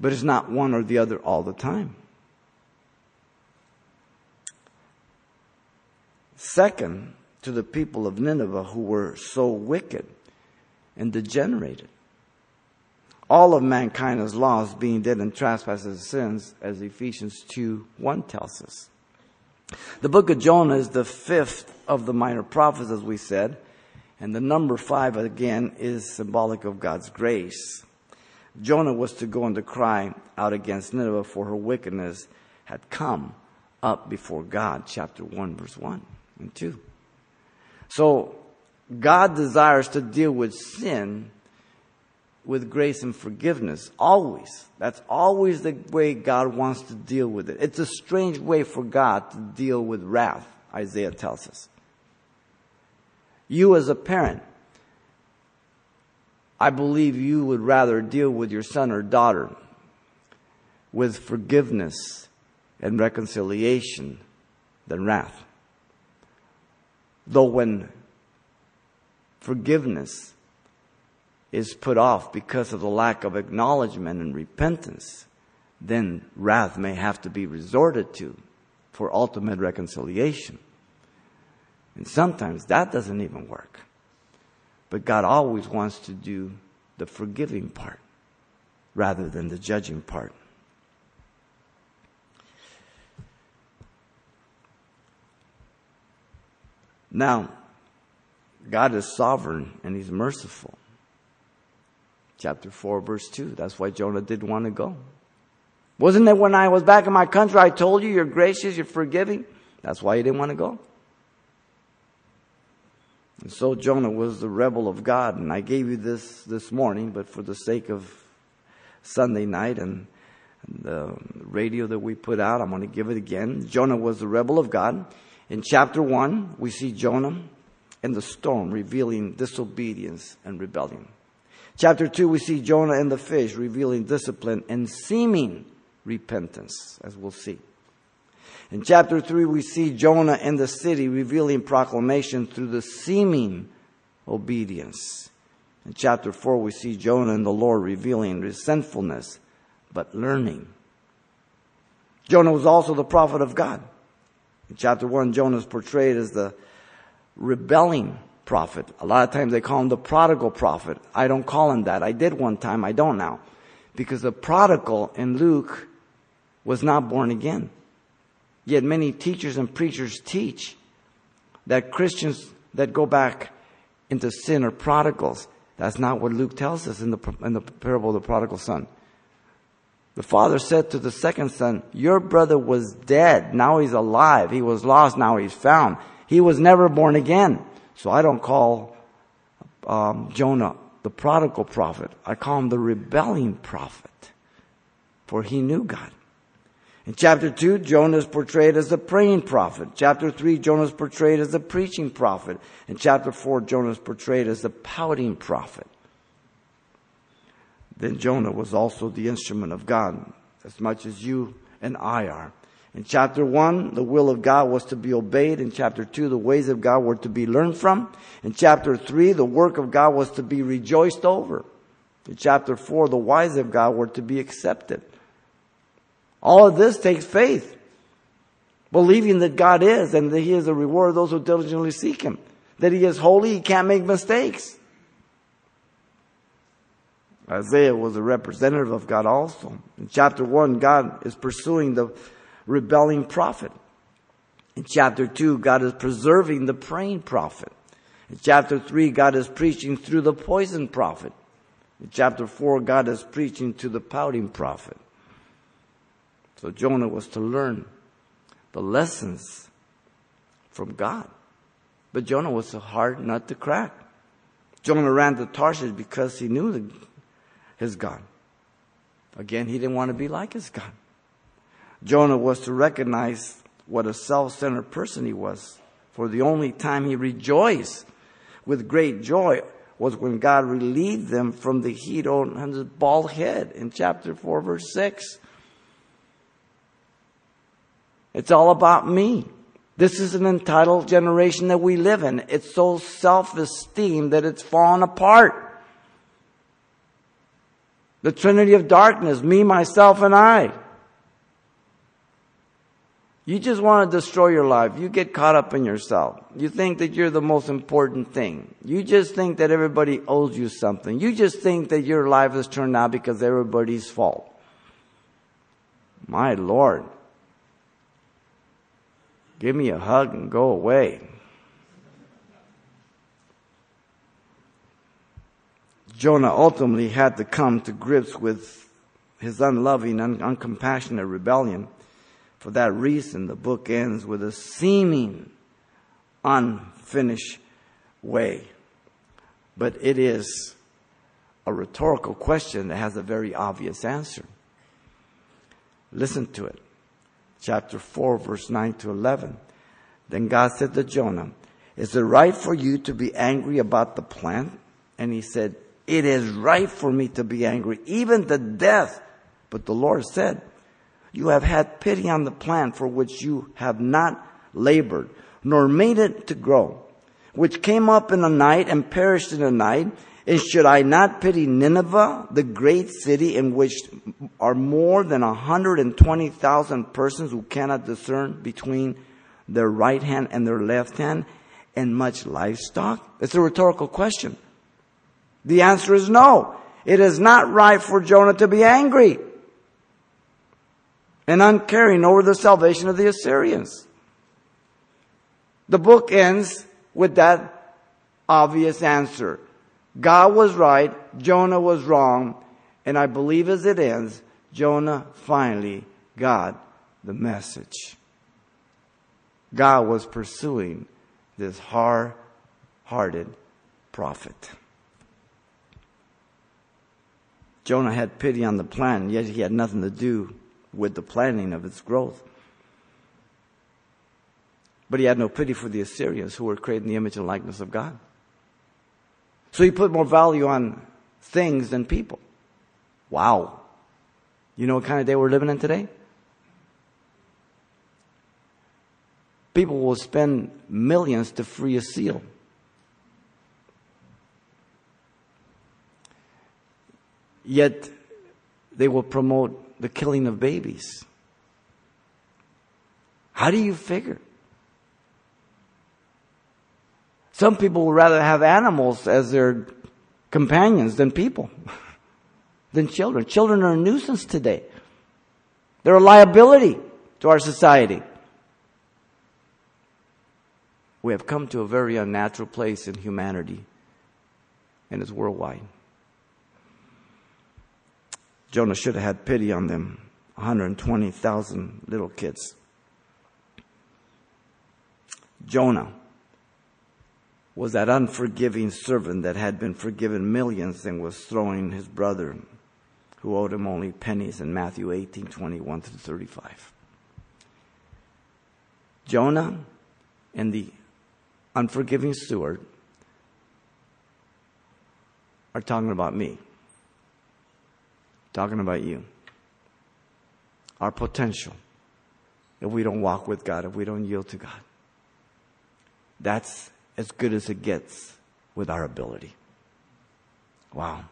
[SPEAKER 1] But it's not one or the other all the time. Second, to the people of Nineveh who were so wicked and degenerated. All of mankind is lost, being dead in trespasses and sins, as Ephesians 2 1 tells us. The book of Jonah is the fifth of the minor prophets, as we said, and the number five, again, is symbolic of God's grace. Jonah was to go and to cry out against Nineveh for her wickedness had come up before God, chapter 1, verse 1 and 2. So, God desires to deal with sin with grace and forgiveness. Always. That's always the way God wants to deal with it. It's a strange way for God to deal with wrath, Isaiah tells us. You as a parent, I believe you would rather deal with your son or daughter with forgiveness and reconciliation than wrath. Though when forgiveness is put off because of the lack of acknowledgement and repentance, then wrath may have to be resorted to for ultimate reconciliation. And sometimes that doesn't even work. But God always wants to do the forgiving part rather than the judging part. Now, God is sovereign and He's merciful. Chapter 4, verse 2. That's why Jonah didn't want to go. Wasn't it when I was back in my country I told you you're gracious, you're forgiving? That's why he didn't want to go. And so Jonah was the rebel of God. And I gave you this this morning, but for the sake of Sunday night and the radio that we put out, I'm going to give it again. Jonah was the rebel of God. In chapter 1, we see Jonah and the storm revealing disobedience and rebellion. Chapter 2, we see Jonah and the fish revealing discipline and seeming repentance, as we'll see. In chapter 3, we see Jonah and the city revealing proclamation through the seeming obedience. In chapter 4, we see Jonah and the Lord revealing resentfulness, but learning. Jonah was also the prophet of God. In chapter 1, Jonah is portrayed as the rebelling prophet. A lot of times they call him the prodigal prophet. I don't call him that. I did one time. I don't now. Because the prodigal in Luke was not born again. Yet many teachers and preachers teach that Christians that go back into sin are prodigals. That's not what Luke tells us in the, in the parable of the prodigal son. The father said to the second son, Your brother was dead. Now he's alive. He was lost. Now he's found. He was never born again. So I don't call um, Jonah the prodigal prophet. I call him the rebelling prophet. For he knew God. In chapter 2, Jonah is portrayed as the praying prophet. Chapter 3, Jonah is portrayed as the preaching prophet. In chapter 4, Jonah is portrayed as the pouting prophet. Then Jonah was also the instrument of God, as much as you and I are. In chapter 1, the will of God was to be obeyed. In chapter 2, the ways of God were to be learned from. In chapter 3, the work of God was to be rejoiced over. In chapter 4, the ways of God were to be accepted. All of this takes faith. Believing that God is and that He is the reward of those who diligently seek Him. That He is holy, He can't make mistakes. Isaiah was a representative of God also. In chapter 1, God is pursuing the rebelling prophet. In chapter 2, God is preserving the praying prophet. In chapter 3, God is preaching through the poison prophet. In chapter 4, God is preaching to the pouting prophet. So Jonah was to learn the lessons from God. But Jonah was a hard nut to crack. Jonah ran to Tarshish because he knew his God. Again, he didn't want to be like his God. Jonah was to recognize what a self-centered person he was. For the only time he rejoiced with great joy was when God relieved them from the heat on his bald head in chapter 4 verse 6. It's all about me. This is an entitled generation that we live in. It's so self esteem that it's fallen apart. The Trinity of darkness, me, myself, and I. You just want to destroy your life. You get caught up in yourself. You think that you're the most important thing. You just think that everybody owes you something. You just think that your life has turned out because everybody's fault. My Lord. Give me a hug and go away. Jonah ultimately had to come to grips with his unloving, un- uncompassionate rebellion. For that reason, the book ends with a seeming unfinished way. But it is a rhetorical question that has a very obvious answer. Listen to it chapter 4, verse 9 to 11. Then God said to Jonah, Is it right for you to be angry about the plant? And he said, It is right for me to be angry, even to death. But the Lord said, You have had pity on the plant for which you have not labored, nor made it to grow, which came up in the night and perished in the night. And should I not pity Nineveh, the great city in which are more than 120,000 persons who cannot discern between their right hand and their left hand and much livestock? It's a rhetorical question. The answer is no. It is not right for Jonah to be angry and uncaring over the salvation of the Assyrians. The book ends with that obvious answer. God was right, Jonah was wrong, and I believe as it ends, Jonah finally got the message. God was pursuing this hard hearted prophet. Jonah had pity on the plant, yet he had nothing to do with the planning of its growth. But he had no pity for the Assyrians who were creating the image and likeness of God. So he put more value on things than people. Wow. You know what kind of day we're living in today? People will spend millions to free a seal. Yet they will promote the killing of babies. How do you figure? Some people would rather have animals as their companions than people, than children. Children are a nuisance today. They're a liability to our society. We have come to a very unnatural place in humanity, and it's worldwide. Jonah should have had pity on them 120,000 little kids. Jonah was that unforgiving servant that had been forgiven millions and was throwing his brother who owed him only pennies in Matthew 18, 21 to 35. Jonah and the unforgiving steward are talking about me. Talking about you. Our potential. If we don't walk with God, if we don't yield to God. That's as good as it gets with our ability. Wow.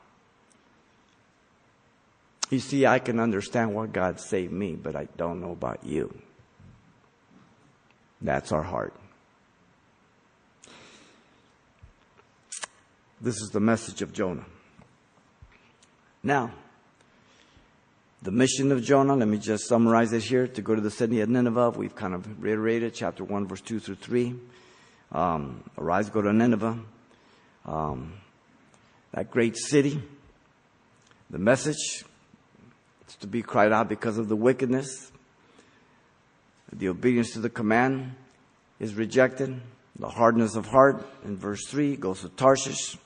[SPEAKER 1] You see, I can understand why God saved me, but I don't know about you. That's our heart. This is the message of Jonah. Now, the mission of Jonah, let me just summarize it here to go to the city of Nineveh. We've kind of reiterated chapter 1, verse 2 through 3 um, arise, go to Nineveh, um, that great city. The message is to be cried out because of the wickedness. The obedience to the command is rejected. The hardness of heart in verse 3 goes to Tarshish.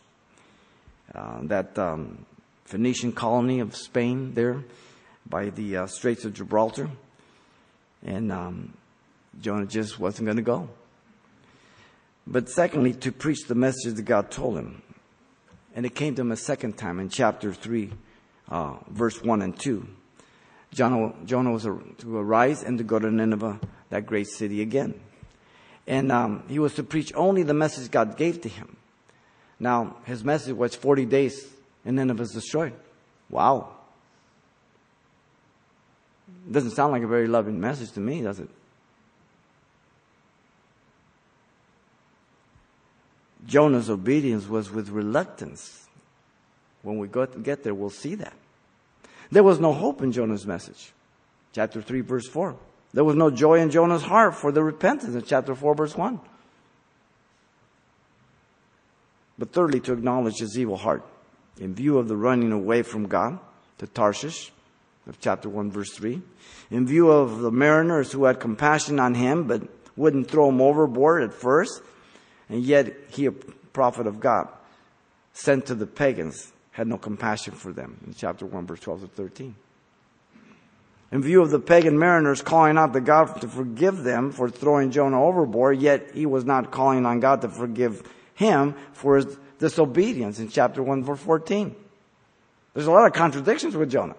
[SPEAKER 1] uh, that um, Phoenician colony of Spain there by the uh, Straits of Gibraltar. And um, Jonah just wasn't going to go. But secondly, to preach the message that God told him. And it came to him a second time in chapter 3, uh, verse 1 and 2. Jonah, Jonah was to arise and to go to Nineveh, that great city again. And um, he was to preach only the message God gave to him. Now, his message was 40 days and Nineveh is destroyed. Wow. Doesn't sound like a very loving message to me, does it? Jonah's obedience was with reluctance. When we get there, we'll see that. There was no hope in Jonah's message. Chapter 3, verse 4. There was no joy in Jonah's heart for the repentance in chapter 4, verse 1. But thirdly, to acknowledge his evil heart in view of the running away from God to Tarshish of chapter 1, verse 3. In view of the mariners who had compassion on him but wouldn't throw him overboard at first, and yet he, a prophet of God, sent to the pagans, had no compassion for them in chapter 1, verse 12 to 13 in view of the pagan mariners calling out to God to forgive them for throwing Jonah overboard, yet he was not calling on God to forgive him for his disobedience in chapter 1 verse 14. There's a lot of contradictions with Jonah.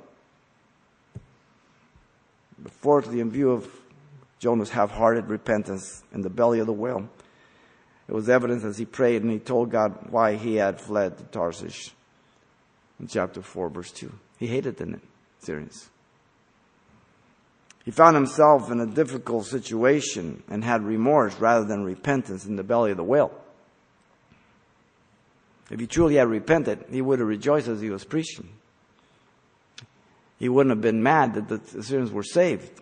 [SPEAKER 1] Fourthly, in view of Jonah's half-hearted repentance in the belly of the whale, it was evident as he prayed and he told God why he had fled to Tarshish in chapter 4 verse 2. He hated the Syrians. He found himself in a difficult situation and had remorse rather than repentance in the belly of the whale. If he truly had repented, he would have rejoiced as he was preaching. He wouldn't have been mad that the Assyrians were saved.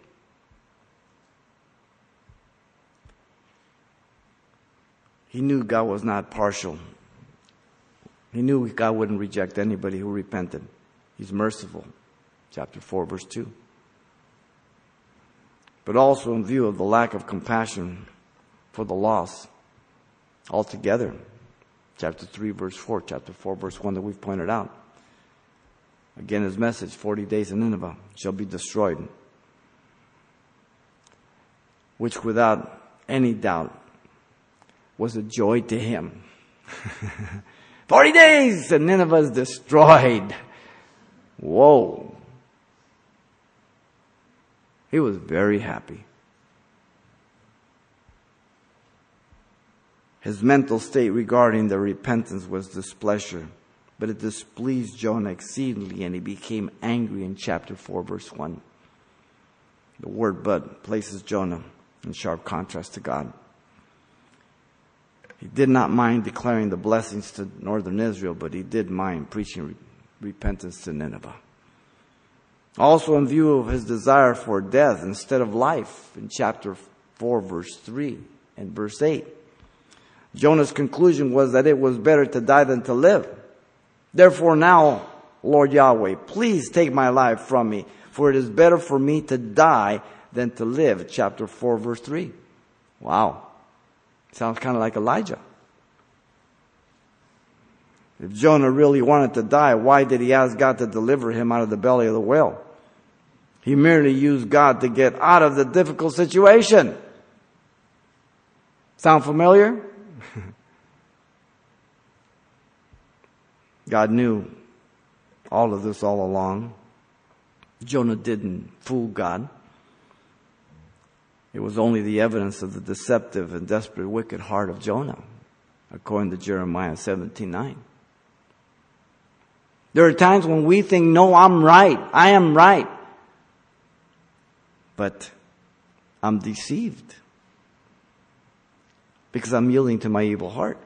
[SPEAKER 1] He knew God was not partial. He knew God wouldn't reject anybody who repented. He's merciful. Chapter 4, verse 2 but also in view of the lack of compassion for the lost altogether. Chapter 3, verse 4, chapter 4, verse 1 that we've pointed out. Again, his message 40 days in Nineveh shall be destroyed, which without any doubt was a joy to him. 40 days and Nineveh is destroyed. Whoa. He was very happy. His mental state regarding the repentance was displeasure, but it displeased Jonah exceedingly, and he became angry in chapter 4, verse 1. The word but places Jonah in sharp contrast to God. He did not mind declaring the blessings to northern Israel, but he did mind preaching repentance to Nineveh. Also, in view of his desire for death instead of life in chapter 4, verse 3 and verse 8. Jonah's conclusion was that it was better to die than to live. Therefore, now, Lord Yahweh, please take my life from me, for it is better for me to die than to live. Chapter 4, verse 3. Wow. Sounds kind of like Elijah. If Jonah really wanted to die, why did he ask God to deliver him out of the belly of the whale? He merely used God to get out of the difficult situation. Sound familiar? God knew all of this all along. Jonah didn't fool God. It was only the evidence of the deceptive and desperate wicked heart of Jonah, according to Jeremiah 17 9. There are times when we think, no, I'm right. I am right. But I'm deceived because I'm yielding to my evil heart.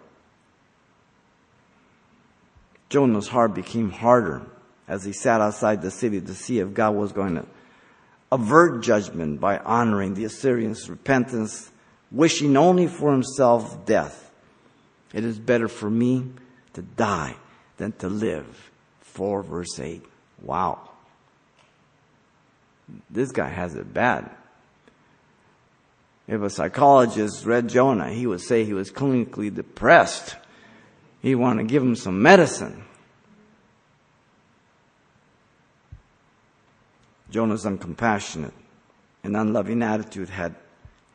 [SPEAKER 1] Jonah's heart became harder as he sat outside the city to see if God was going to avert judgment by honoring the Assyrians' repentance, wishing only for himself death. It is better for me to die than to live. 4 verse 8. Wow. This guy has it bad. If a psychologist read Jonah, he would say he was clinically depressed. You want to give them some medicine. Jonah's uncompassionate and unloving attitude had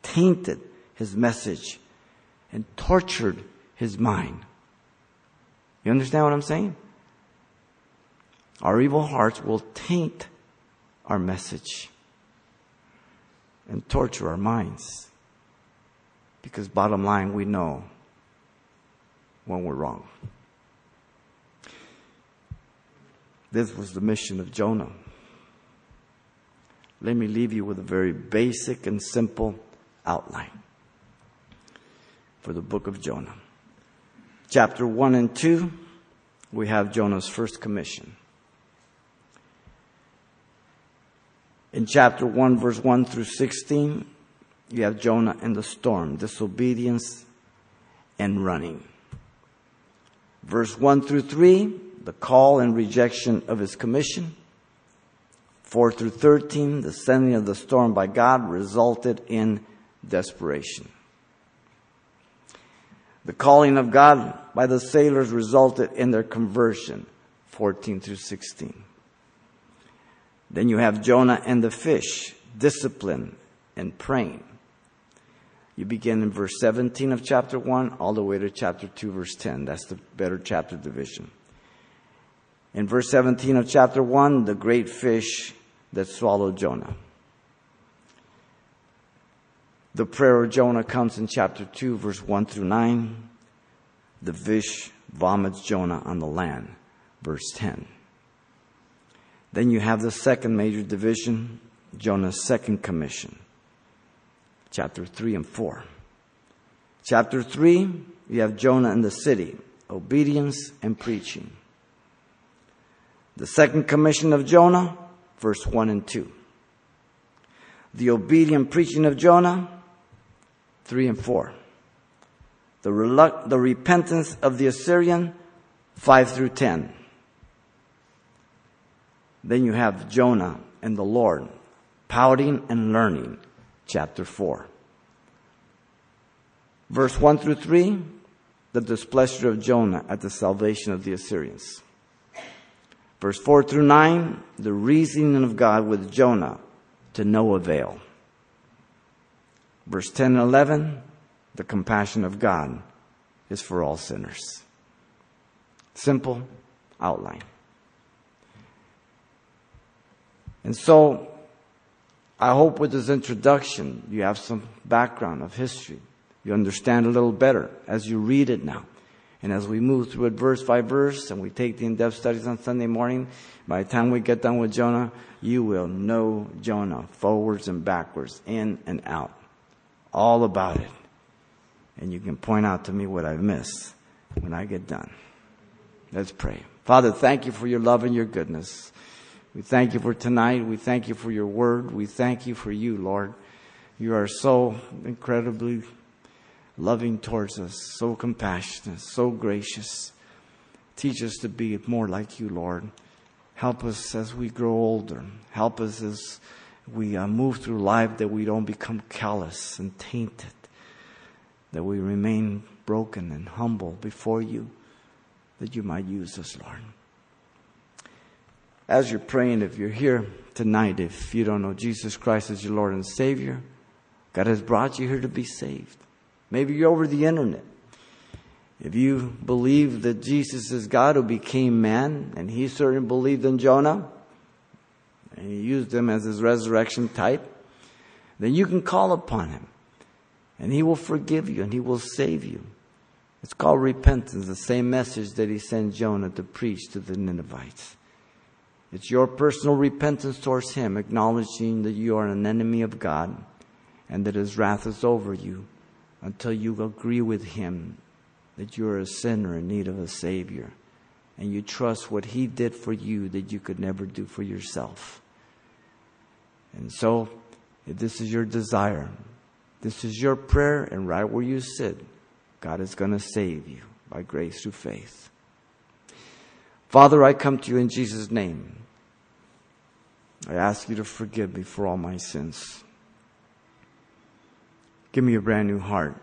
[SPEAKER 1] tainted his message and tortured his mind. You understand what I'm saying? Our evil hearts will taint our message and torture our minds. Because bottom line, we know when we're wrong. This was the mission of Jonah. Let me leave you with a very basic and simple outline for the book of Jonah. Chapter 1 and 2, we have Jonah's first commission. In chapter 1, verse 1 through 16, you have Jonah and the storm, disobedience and running. Verse 1 through 3, the call and rejection of his commission. 4 through 13, the sending of the storm by God resulted in desperation. The calling of God by the sailors resulted in their conversion. 14 through 16. Then you have Jonah and the fish, discipline and praying. You begin in verse 17 of chapter 1 all the way to chapter 2, verse 10. That's the better chapter division. In verse 17 of chapter 1, the great fish that swallowed Jonah. The prayer of Jonah comes in chapter 2, verse 1 through 9. The fish vomits Jonah on the land, verse 10. Then you have the second major division, Jonah's second commission, chapter 3 and 4. Chapter 3, you have Jonah in the city, obedience and preaching. The second commission of Jonah, verse 1 and 2. The obedient preaching of Jonah, 3 and 4. The, reluct- the repentance of the Assyrian, 5 through 10. Then you have Jonah and the Lord, pouting and learning, chapter 4. Verse 1 through 3, the displeasure of Jonah at the salvation of the Assyrians. Verse 4 through 9, the reasoning of God with Jonah to no avail. Verse 10 and 11, the compassion of God is for all sinners. Simple outline. And so, I hope with this introduction, you have some background of history. You understand a little better as you read it now. And as we move through it verse by verse and we take the in-depth studies on Sunday morning, by the time we get done with Jonah, you will know Jonah forwards and backwards, in and out. All about it. And you can point out to me what I've missed when I get done. Let's pray. Father, thank you for your love and your goodness. We thank you for tonight. We thank you for your word. We thank you for you, Lord. You are so incredibly loving towards us, so compassionate, so gracious. Teach us to be more like you, Lord. Help us as we grow older. Help us as we uh, move through life that we don't become callous and tainted, that we remain broken and humble before you, that you might use us, Lord. As you're praying, if you're here tonight, if you don't know Jesus Christ as your Lord and Savior, God has brought you here to be saved. Maybe you're over the internet. If you believe that Jesus is God who became man, and he certainly believed in Jonah, and he used him as his resurrection type, then you can call upon him. And he will forgive you and he will save you. It's called repentance, the same message that he sent Jonah to preach to the Ninevites. It's your personal repentance towards him, acknowledging that you are an enemy of God and that his wrath is over you until you agree with him that you're a sinner in need of a Savior and you trust what he did for you that you could never do for yourself. And so, if this is your desire, this is your prayer, and right where you sit, God is going to save you by grace through faith. Father, I come to you in Jesus' name. I ask you to forgive me for all my sins. Give me a brand new heart.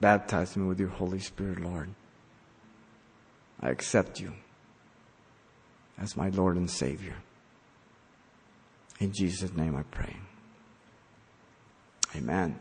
[SPEAKER 1] Baptize me with your Holy Spirit, Lord. I accept you as my Lord and Savior. In Jesus' name I pray. Amen.